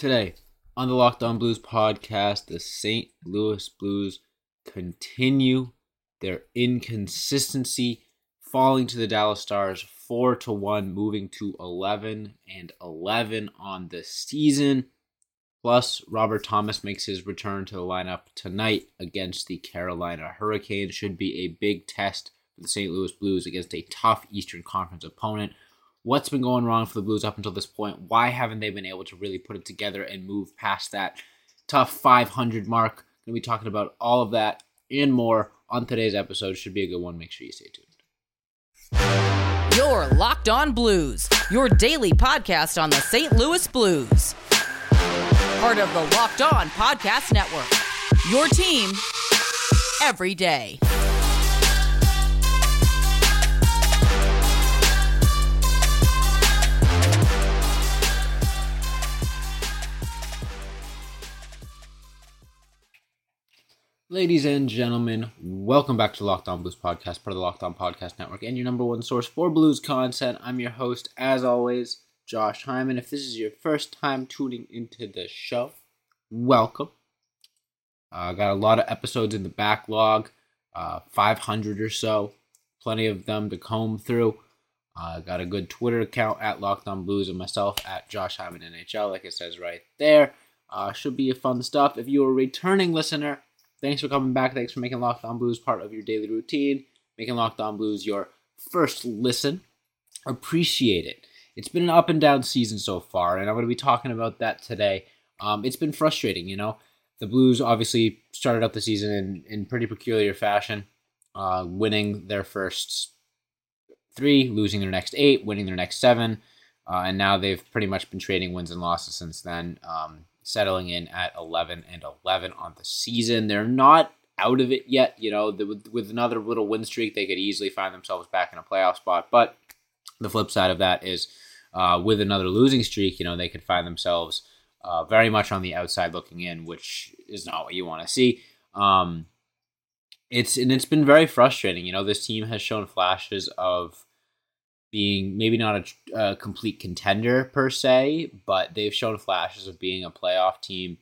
Today on the Locked On Blues podcast, the St. Louis Blues continue their inconsistency, falling to the Dallas Stars 4 to 1, moving to 11 and 11 on the season. Plus, Robert Thomas makes his return to the lineup tonight against the Carolina Hurricanes. Should be a big test for the St. Louis Blues against a tough Eastern Conference opponent. What's been going wrong for the Blues up until this point? Why haven't they been able to really put it together and move past that tough 500 mark? Going to be talking about all of that and more on today's episode. Should be a good one. Make sure you stay tuned. Your Locked On Blues, your daily podcast on the St. Louis Blues. Part of the Locked On Podcast Network. Your team every day. Ladies and gentlemen, welcome back to Locked On Blues Podcast, part of the Locked On Podcast Network, and your number one source for blues content. I'm your host, as always, Josh Hyman. If this is your first time tuning into the show, welcome. I uh, got a lot of episodes in the backlog, uh, 500 or so, plenty of them to comb through. I uh, got a good Twitter account at Locked On Blues and myself at Josh Hyman NHL, like it says right there. Uh, should be a fun stuff. If you're a returning listener, Thanks for coming back. Thanks for making Locked On Blues part of your daily routine, making Locked On Blues your first listen. Appreciate it. It's been an up and down season so far, and I'm going to be talking about that today. Um, it's been frustrating, you know. The Blues obviously started out the season in, in pretty peculiar fashion, uh, winning their first three, losing their next eight, winning their next seven, uh, and now they've pretty much been trading wins and losses since then. Um, settling in at 11 and 11 on the season. They're not out of it yet. You know, with, with another little win streak, they could easily find themselves back in a playoff spot. But the flip side of that is uh, with another losing streak, you know, they could find themselves uh, very much on the outside looking in, which is not what you want to see. Um, it's and it's been very frustrating. You know, this team has shown flashes of being maybe not a, a, complete contender per se, but they've shown flashes of being a playoff team,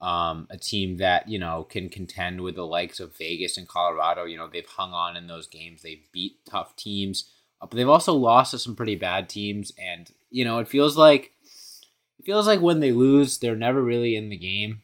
um, a team that you know can contend with the likes of Vegas and Colorado. You know they've hung on in those games. They've beat tough teams, uh, but they've also lost to some pretty bad teams. And you know it feels like it feels like when they lose, they're never really in the game.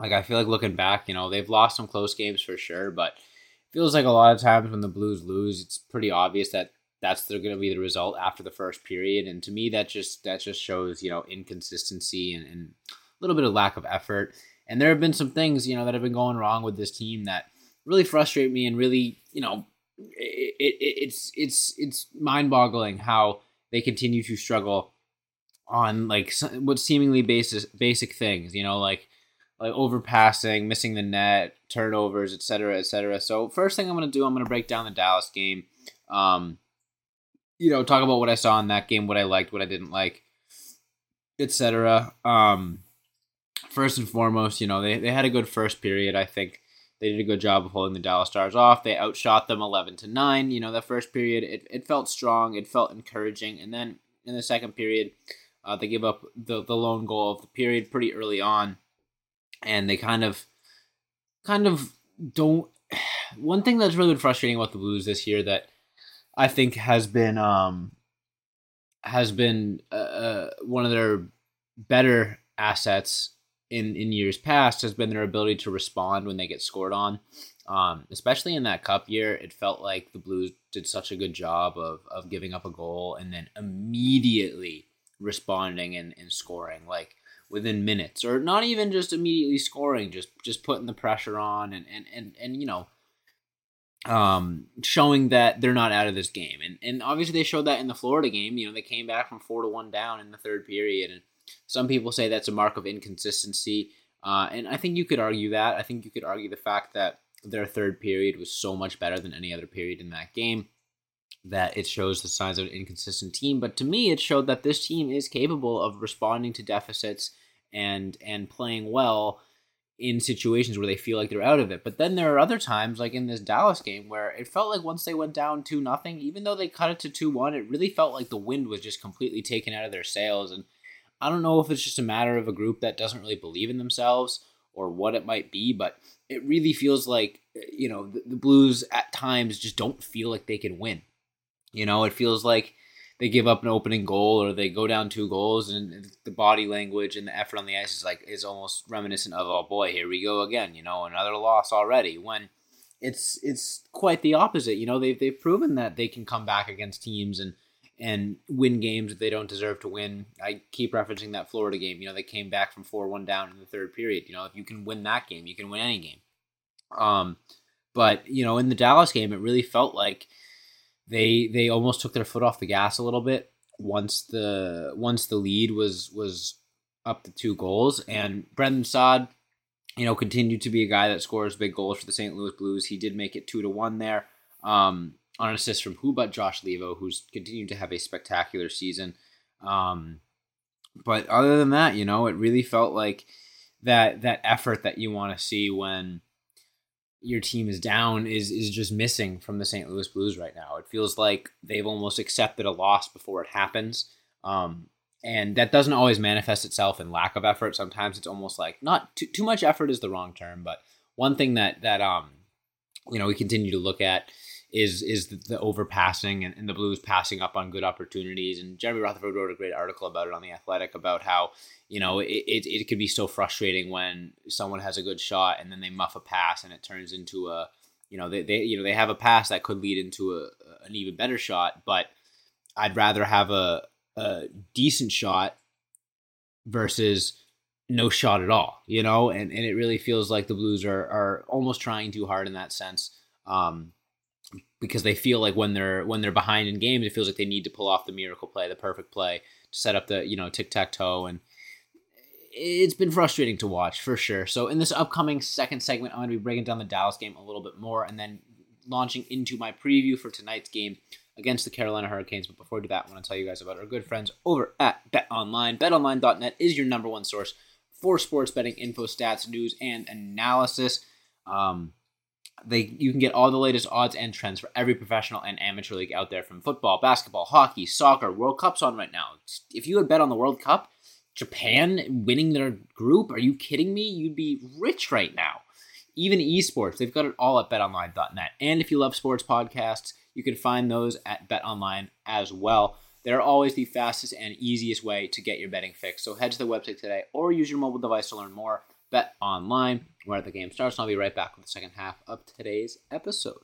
Like I feel like looking back, you know they've lost some close games for sure, but it feels like a lot of times when the Blues lose, it's pretty obvious that that's going to be the result after the first period. And to me, that just that just shows you know inconsistency and, and a little bit of lack of effort. And there have been some things you know that have been going wrong with this team that really frustrate me and really you know it, it, it's it's it's mind boggling how they continue to struggle on like what seemingly basis basic things. You know like like overpassing, missing the net, turnovers, etc., etc. So first thing I'm going to do, I'm going to break down the Dallas game. Um, you know, talk about what I saw in that game, what I liked, what I didn't like, etc. Um, first and foremost, you know, they, they had a good first period. I think they did a good job of holding the Dallas Stars off. They outshot them 11 to 9. You know, that first period, it, it felt strong, it felt encouraging. And then in the second period, uh, they give up the, the lone goal of the period pretty early on. And they kind of, kind of don't. One thing that's really been frustrating about the Blues this year that I think has been um has been uh, uh, one of their better assets in in years past has been their ability to respond when they get scored on. Um, especially in that cup year, it felt like the Blues did such a good job of of giving up a goal and then immediately responding and, and scoring like within minutes or not even just immediately scoring just just putting the pressure on and and and, and you know um, showing that they're not out of this game. And and obviously they showed that in the Florida game. You know, they came back from four to one down in the third period, and some people say that's a mark of inconsistency. Uh, and I think you could argue that. I think you could argue the fact that their third period was so much better than any other period in that game that it shows the signs of an inconsistent team. But to me, it showed that this team is capable of responding to deficits and and playing well in situations where they feel like they're out of it. But then there are other times, like in this Dallas game, where it felt like once they went down two nothing, even though they cut it to two one, it really felt like the wind was just completely taken out of their sails. And I don't know if it's just a matter of a group that doesn't really believe in themselves or what it might be, but it really feels like you know the, the Blues at times just don't feel like they can win. You know, it feels like they give up an opening goal or they go down two goals and the body language and the effort on the ice is like is almost reminiscent of oh boy here we go again you know another loss already when it's it's quite the opposite you know they've, they've proven that they can come back against teams and and win games that they don't deserve to win. I keep referencing that florida game you know they came back from 4-1 down in the third period you know if you can win that game you can win any game. Um but you know in the dallas game it really felt like they they almost took their foot off the gas a little bit once the once the lead was was up to two goals and Brandon Saad, you know, continued to be a guy that scores big goals for the St. Louis Blues. He did make it two to one there um, on an assist from who but Josh Leivo who's continued to have a spectacular season. Um, but other than that, you know, it really felt like that that effort that you want to see when your team is down is is just missing from the St. Louis Blues right now. It feels like they've almost accepted a loss before it happens. Um, and that doesn't always manifest itself in lack of effort. Sometimes it's almost like not too, too much effort is the wrong term, but one thing that that um you know we continue to look at is is the, overpassing and, and, the Blues passing up on good opportunities. And Jeremy Rutherford wrote a great article about it on the Athletic about how you know it, it, it could be so frustrating when someone has a good shot and then they muff a pass and it turns into a you know they, they you know they have a pass that could lead into a, an even better shot, but I'd rather have a a decent shot versus no shot at all, you know, and, and it really feels like the Blues are, are almost trying too hard in that sense. Um, because they feel like when they're when they're behind in games, it feels like they need to pull off the miracle play, the perfect play to set up the you know tic tac toe, and it's been frustrating to watch for sure. So in this upcoming second segment, I'm going to be breaking down the Dallas game a little bit more, and then launching into my preview for tonight's game against the Carolina Hurricanes. But before I do that, I want to tell you guys about our good friends over at Bet Online. BetOnline.net is your number one source for sports betting info, stats, news, and analysis. Um, they you can get all the latest odds and trends for every professional and amateur league out there from football, basketball, hockey, soccer, World Cup's on right now. If you had bet on the World Cup, Japan winning their group, are you kidding me? You'd be rich right now. Even esports, they've got it all at betonline.net. And if you love sports podcasts, you can find those at betonline as well. They're always the fastest and easiest way to get your betting fix. So head to the website today or use your mobile device to learn more Bet Online, where the game starts. And I'll be right back with the second half of today's episode.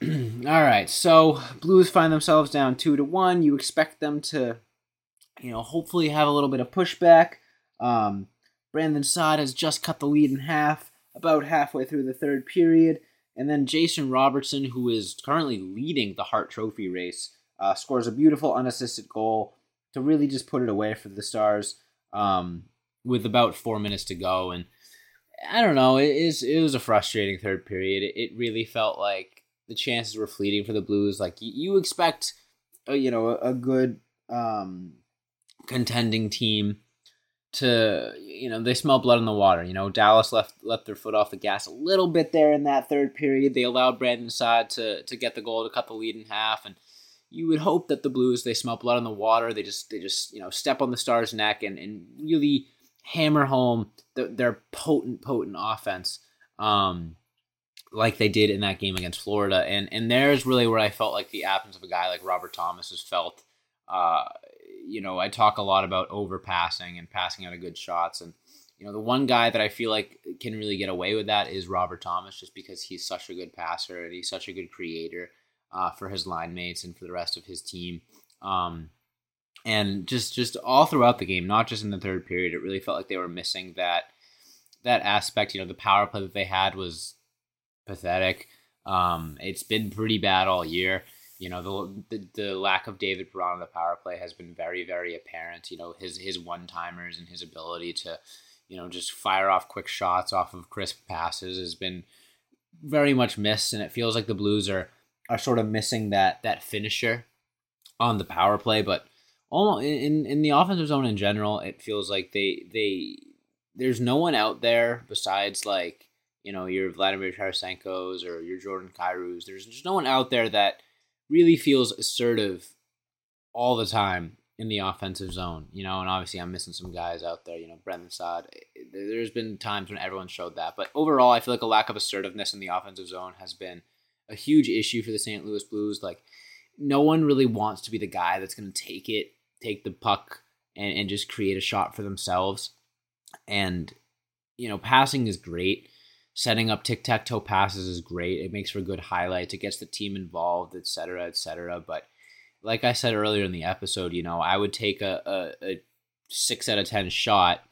All right, so Blues find themselves down two to one. You expect them to, you know, hopefully have a little bit of pushback. Um, Brandon Saad has just cut the lead in half, about halfway through the third period. And then Jason Robertson, who is currently leading the Hart Trophy race, uh, scores a beautiful unassisted goal to really just put it away for the Stars um, with about four minutes to go. And I don't know, it is it was a frustrating third period. It, it really felt like the chances were fleeting for the Blues. Like you, you expect, a, you know, a, a good um, contending team to you know they smell blood in the water. You know Dallas left left their foot off the gas a little bit there in that third period. They allowed Brandon Saad to to get the goal to cut the lead in half, and you would hope that the Blues they smell blood in the water. They just they just you know step on the Stars' neck and and really hammer home the, their potent potent offense. Um, like they did in that game against Florida, and and there's really where I felt like the absence of a guy like Robert Thomas is felt. Uh, you know, I talk a lot about overpassing and passing out of good shots. And, you know, the one guy that I feel like can really get away with that is Robert Thomas, just because he's such a good passer and he's such a good creator uh, for his line mates and for the rest of his team. Um, and just just all throughout the game, not just in the third period, it really felt like they were missing that that aspect. You know, the power play that they had was pathetic. Um, it's been pretty bad all year you know the, the, the lack of David Perron on the power play has been very very apparent. You know his his one timers and his ability to you know just fire off quick shots off of crisp passes has been very much missed, and it feels like the Blues are are sort of missing that that finisher on the power play, but almost in in the offensive zone in general, it feels like they they there's no one out there besides like you know your Vladimir Tarasenko's or your Jordan Kyrou's. There's just no one out there that really feels assertive all the time in the offensive zone. You know, and obviously I'm missing some guys out there. You know, Brandon Saad. Eh, there's been times when everyone showed that, but overall, I feel like a lack of assertiveness in the offensive zone has been a huge issue for the St. Louis Blues. Like, no one really wants to be the guy that's going to take it, take the puck, and, and just create a shot for themselves. And, you know, passing is great. Setting up tic tac toe passes is great. It makes for good highlights. It gets the team involved, etc., etc. But like I said earlier in the episode, you know, I would take a, a, a six out of 10 shot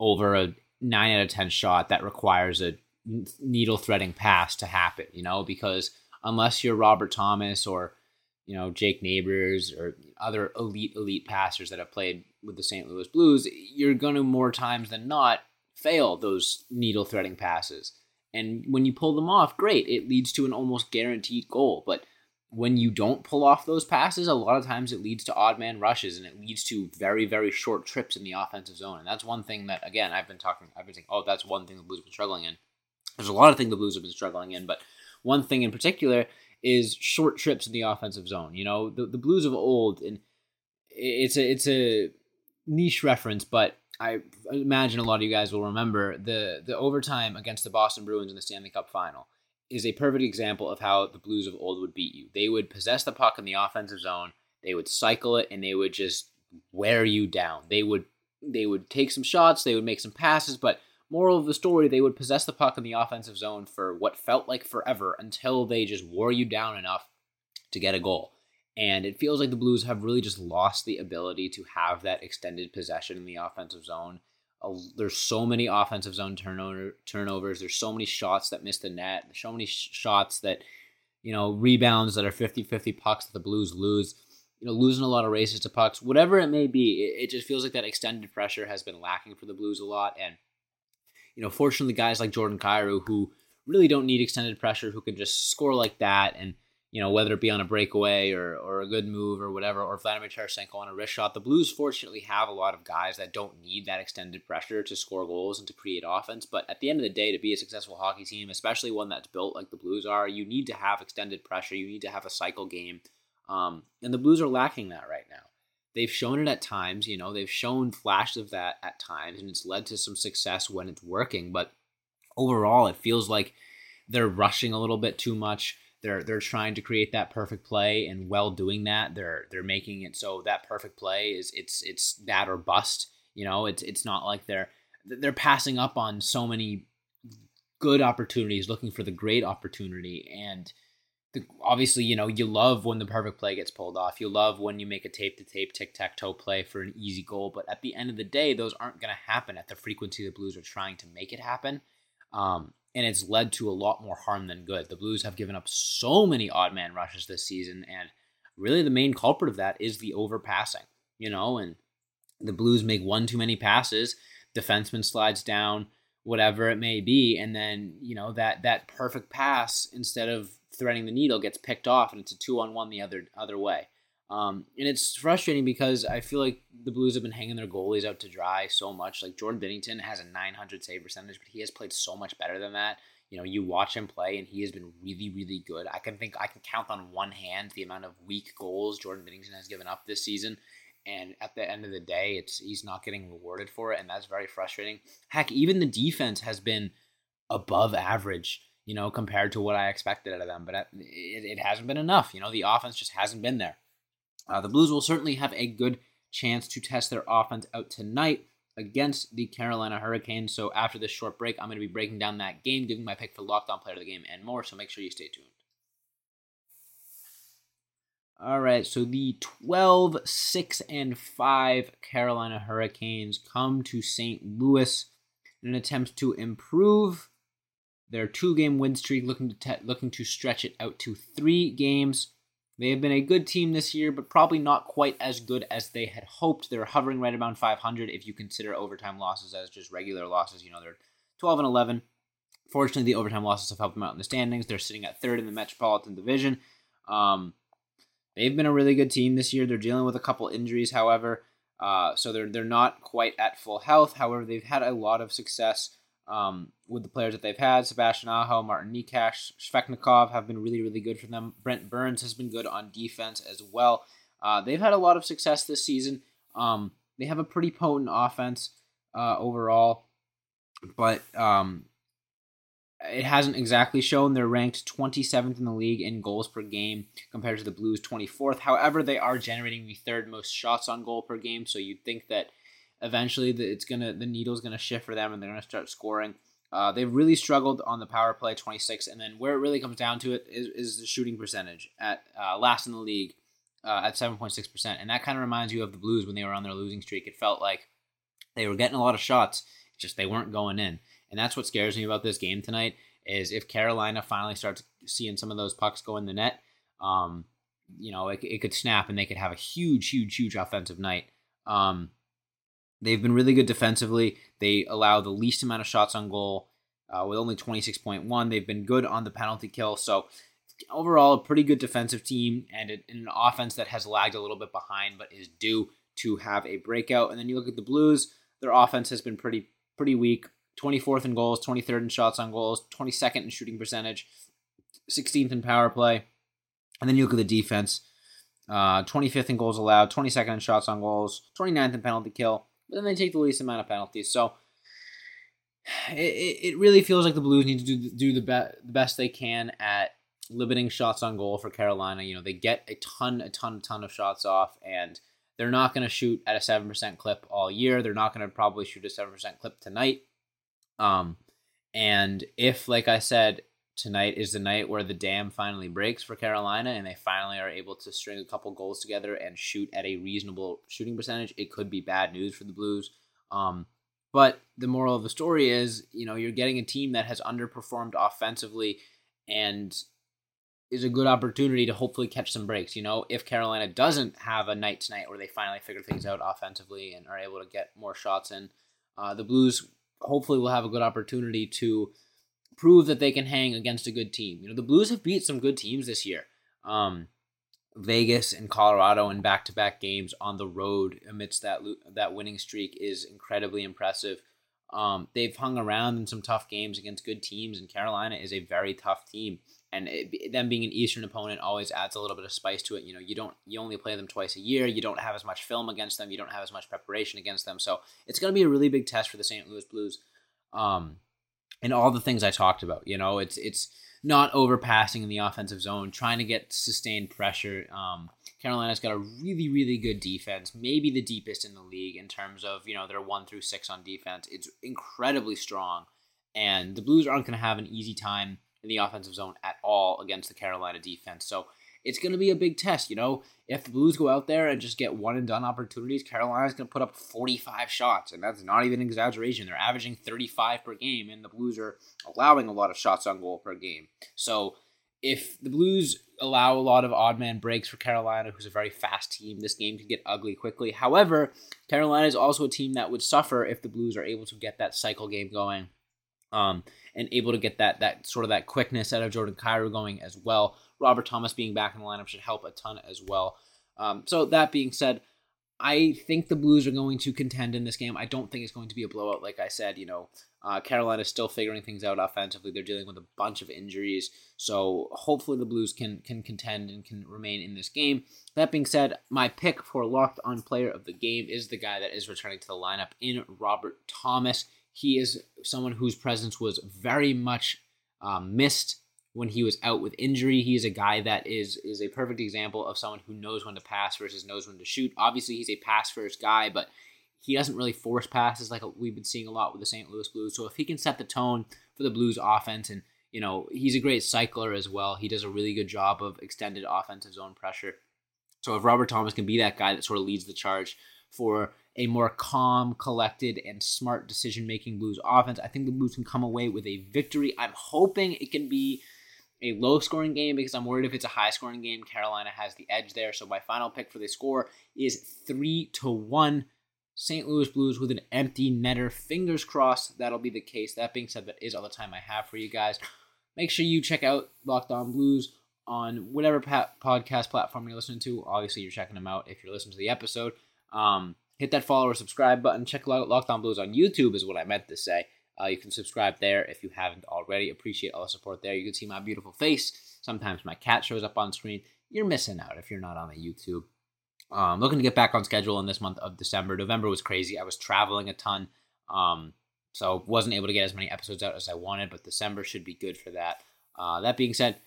over a nine out of 10 shot that requires a needle threading pass to happen, you know, because unless you're Robert Thomas or, you know, Jake Neighbors or other elite, elite passers that have played with the St. Louis Blues, you're going to more times than not fail those needle threading passes. And when you pull them off, great. It leads to an almost guaranteed goal. But when you don't pull off those passes, a lot of times it leads to odd man rushes and it leads to very, very short trips in the offensive zone. And that's one thing that, again, I've been talking, I've been saying, oh, that's one thing the Blues have been struggling in. There's a lot of things the Blues have been struggling in, but one thing in particular is short trips in the offensive zone. You know, the, the Blues of old, and it's a it's a niche reference, but I imagine a lot of you guys will remember the the overtime against the Boston Bruins in the Stanley Cup final is a perfect example of how the Blues of old would beat you. They would possess the puck in the offensive zone, they would cycle it, and they would just wear you down. They would they would take some shots, they would make some passes, but Moral of the story, they would possess the puck in the offensive zone for what felt like forever until they just wore you down enough to get a goal. And it feels like the Blues have really just lost the ability to have that extended possession in the offensive zone. There's so many offensive zone turnover, turnovers. There's so many shots that miss the net. There's so many sh- shots that, you know, rebounds that are 50 50 pucks that the Blues lose. You know, losing a lot of races to pucks, whatever it may be, it, it just feels like that extended pressure has been lacking for the Blues a lot. And you know, fortunately, guys like Jordan Kyrou who really don't need extended pressure, who can just score like that, and you know, whether it be on a breakaway or or a good move or whatever, or Vladimir Tarasenko on a wrist shot, the Blues fortunately have a lot of guys that don't need that extended pressure to score goals and to create offense. But at the end of the day, to be a successful hockey team, especially one that's built like the Blues are, you need to have extended pressure. You need to have a cycle game, um, and the Blues are lacking that right now. They've shown it at times, you know, they've shown flashes of that at times, and it's led to some success when it's working. But overall, it feels like they're rushing a little bit too much. They're they're trying to create that perfect play, and while doing that, they're they're making it so that perfect play is it's it's that or bust. You know, it's it's not like they're they're passing up on so many good opportunities, looking for the great opportunity, and the, obviously, you know, you love when the perfect play gets pulled off. You love when you make a tape to tape, tic tac toe play for an easy goal. But at the end of the day, those aren't going to happen at the frequency the Blues are trying to make it happen. Um, and it's led to a lot more harm than good. The Blues have given up so many odd man rushes this season. And really, the main culprit of that is the overpassing, you know, and the Blues make one too many passes. Defenseman slides down, whatever it may be. And then, you know, that, that perfect pass, instead of threading the needle gets picked off and it's a two on one the other other way. Um, and it's frustrating because I feel like the Blues have been hanging their goalies out to dry so much. Like Jordan Binnington has a 900 save percentage, but he has played so much better than that. You know, you watch him play, and he has been really, really good. I can think I can count on one hand the amount of weak goals Jordan Binnington has given up this season. And at the end of the day, it's he's not getting rewarded for it, and that's very frustrating. Heck, even the defense has been above average you know, compared to what I expected out of them. But it, it hasn't been enough. You know, the offense just hasn't been there. Uh, the Blues will certainly have a good chance to test their offense out tonight against the Carolina Hurricanes. So after this short break, I'm going to be breaking down that game, giving my pick for lockdown player of the game, and more. So make sure you stay tuned. All right, so the 12, 6, and 5 Carolina Hurricanes come to St. Louis in an attempt to improve their two-game win streak, looking to te- looking to stretch it out to three games. They have been a good team this year, but probably not quite as good as they had hoped. They're hovering right around 500 if you consider overtime losses as just regular losses. You know, they're 12 and 11. Fortunately, the overtime losses have helped them out in the standings. They're sitting at third in the Metropolitan Division. Um, they've been a really good team this year. They're dealing with a couple injuries, however. Uh, so they're they're not quite at full health. However, they've had a lot of success um, with the players that they've had. Sebastian Aho, Martin Necas, Svechnikov have been really really good for them. Brent Burns has been good on defense as well. Uh, they've had a lot of success this season. Um, they have a pretty potent offense uh, overall, but um, it hasn't exactly shown. They're ranked 27th in the league in goals per game compared to the Blues 24th. However, they are generating the third most shots on goal per game, so you'd think that eventually the, it's gonna the needle's gonna shift for them and they're gonna start scoring. Uh, they've really struggled on the power play 26, and then where it really comes down to it is, is the shooting percentage at uh, last in the league uh, at 7.6%. And that kind of reminds you of the Blues when they were on their losing streak. It felt like they were getting a lot of shots, just they weren't going in. And that's what scares me about this game tonight is if Carolina finally starts seeing some of those pucks go in the net, um, you know, it, it could snap and they could have a huge, huge, huge offensive night. Um, they've been really good defensively. They allow the least amount of shots on goal uh, with only 26.1. They've been good on the penalty kill. So overall, a pretty good defensive team and an offense that has lagged a little bit behind, but is due to have a breakout. And then you look at the Blues; their offense has been pretty pretty weak. 24th in goals, 23rd in shots on goals, 22nd in shooting percentage, 16th in power play. And then you look at the defense: uh, 25th in goals allowed, 22nd in shots on goals, 29th in penalty kill. But then they take the least amount of penalties. So it, it really feels like the Blues need to do do the, be- the best they can at limiting shots on goal for Carolina. You know, they get a ton, a ton, a ton of shots off, and they're not going to shoot at a 7% clip all year. They're not going to probably shoot a 7% clip tonight. Um, and if, like I said, tonight is the night where the dam finally breaks for Carolina and they finally are able to string a couple goals together and shoot at a reasonable shooting percentage, it could be bad news for the Blues. Um, but the moral of the story is, you know, you're getting a team that has underperformed offensively and is a good opportunity to hopefully catch some breaks. You know, if Carolina doesn't have a night tonight where they finally figure things out offensively and are able to get more shots in, uh, the Blues hopefully will have a good opportunity to prove that they can hang against a good team. You know, the Blues have beat some good teams this year. Um, Vegas and Colorado in back-to-back games on the road amidst that that winning streak is incredibly impressive. Um, they've hung around in some tough games against good teams, and Carolina is a very tough team and it, them being an Eastern opponent always adds a little bit of spice to it. You know, you don't you only play them twice a year. You don't have as much film against them. You don't have as much preparation against them. So it's going to be a really big test for the St. Louis Blues, um, and all the things I talked about. You know, it's it's not overpassing in the offensive zone, trying to get sustained pressure. Um, Carolina's got a really really good defense, maybe the deepest in the league in terms of you know their one through six on defense. It's incredibly strong, and the Blues aren't going to have an easy time in the offensive zone at all against the Carolina defense. So it's going to be a big test. You know, if the Blues go out there and just get one and done opportunities, Carolina's going to put up 45 shots, and that's not even an exaggeration. They're averaging 35 per game, and the Blues are allowing a lot of shots on goal per game. So if the Blues allow a lot of odd man breaks for Carolina, who's a very fast team, this game could get ugly quickly. However, Carolina is also a team that would suffer if the Blues are able to get that cycle game going. Um, and able to get that that sort of that quickness out of Jordan Kyrou going as well. Robert Thomas being back in the lineup should help a ton as well. Um, so that being said, I think the Blues are going to contend in this game. I don't think it's going to be a blowout. Like I said, you know, uh, Carolina is still figuring things out offensively. They're dealing with a bunch of injuries, so hopefully the Blues can can contend and can remain in this game. That being said, my pick for locked on player of the game is the guy that is returning to the lineup in Robert Thomas. He is someone whose presence was very much um, missed when he was out with injury. He is a guy that is is a perfect example of someone who knows when to pass versus knows when to shoot. Obviously, he's a pass first guy, but he doesn't really force passes like we've been seeing a lot with the St. Louis Blues. So if he can set the tone for the Blues offense and you know, he's a great cycler as well. He does a really good job of extended offensive zone pressure. So if Robert Thomas can be that guy that sort of leads the charge for a more calm, collected, and smart decision making Blues offense. I think the Blues can come away with a victory. I'm hoping it can be a low scoring game because I'm worried if it's a high scoring game, Carolina has the edge there. So my final pick for the score is three to one. St. Louis Blues with an empty netter. Fingers crossed that'll be the case. That being said, that is all the time I have for you guys. Make sure you check out Locked On Blues on whatever podcast platform you're listening to. Obviously, you're checking them out if you're listening to the episode. Um, hit that follow or subscribe button. Check out Locked On Blues on YouTube is what I meant to say. Uh, you can subscribe there if you haven't already. Appreciate all the support there. You can see my beautiful face. Sometimes my cat shows up on screen. You're missing out if you're not on the YouTube. Um, looking to get back on schedule in this month of December. November was crazy. I was traveling a ton, um, so wasn't able to get as many episodes out as I wanted. But December should be good for that. Uh, that being said,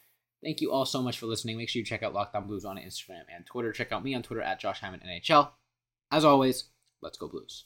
thank you all so much for listening. Make sure you check out Locked On Blues on Instagram and Twitter. Check out me on Twitter at Josh Hyman NHL. As always, let's go Blues.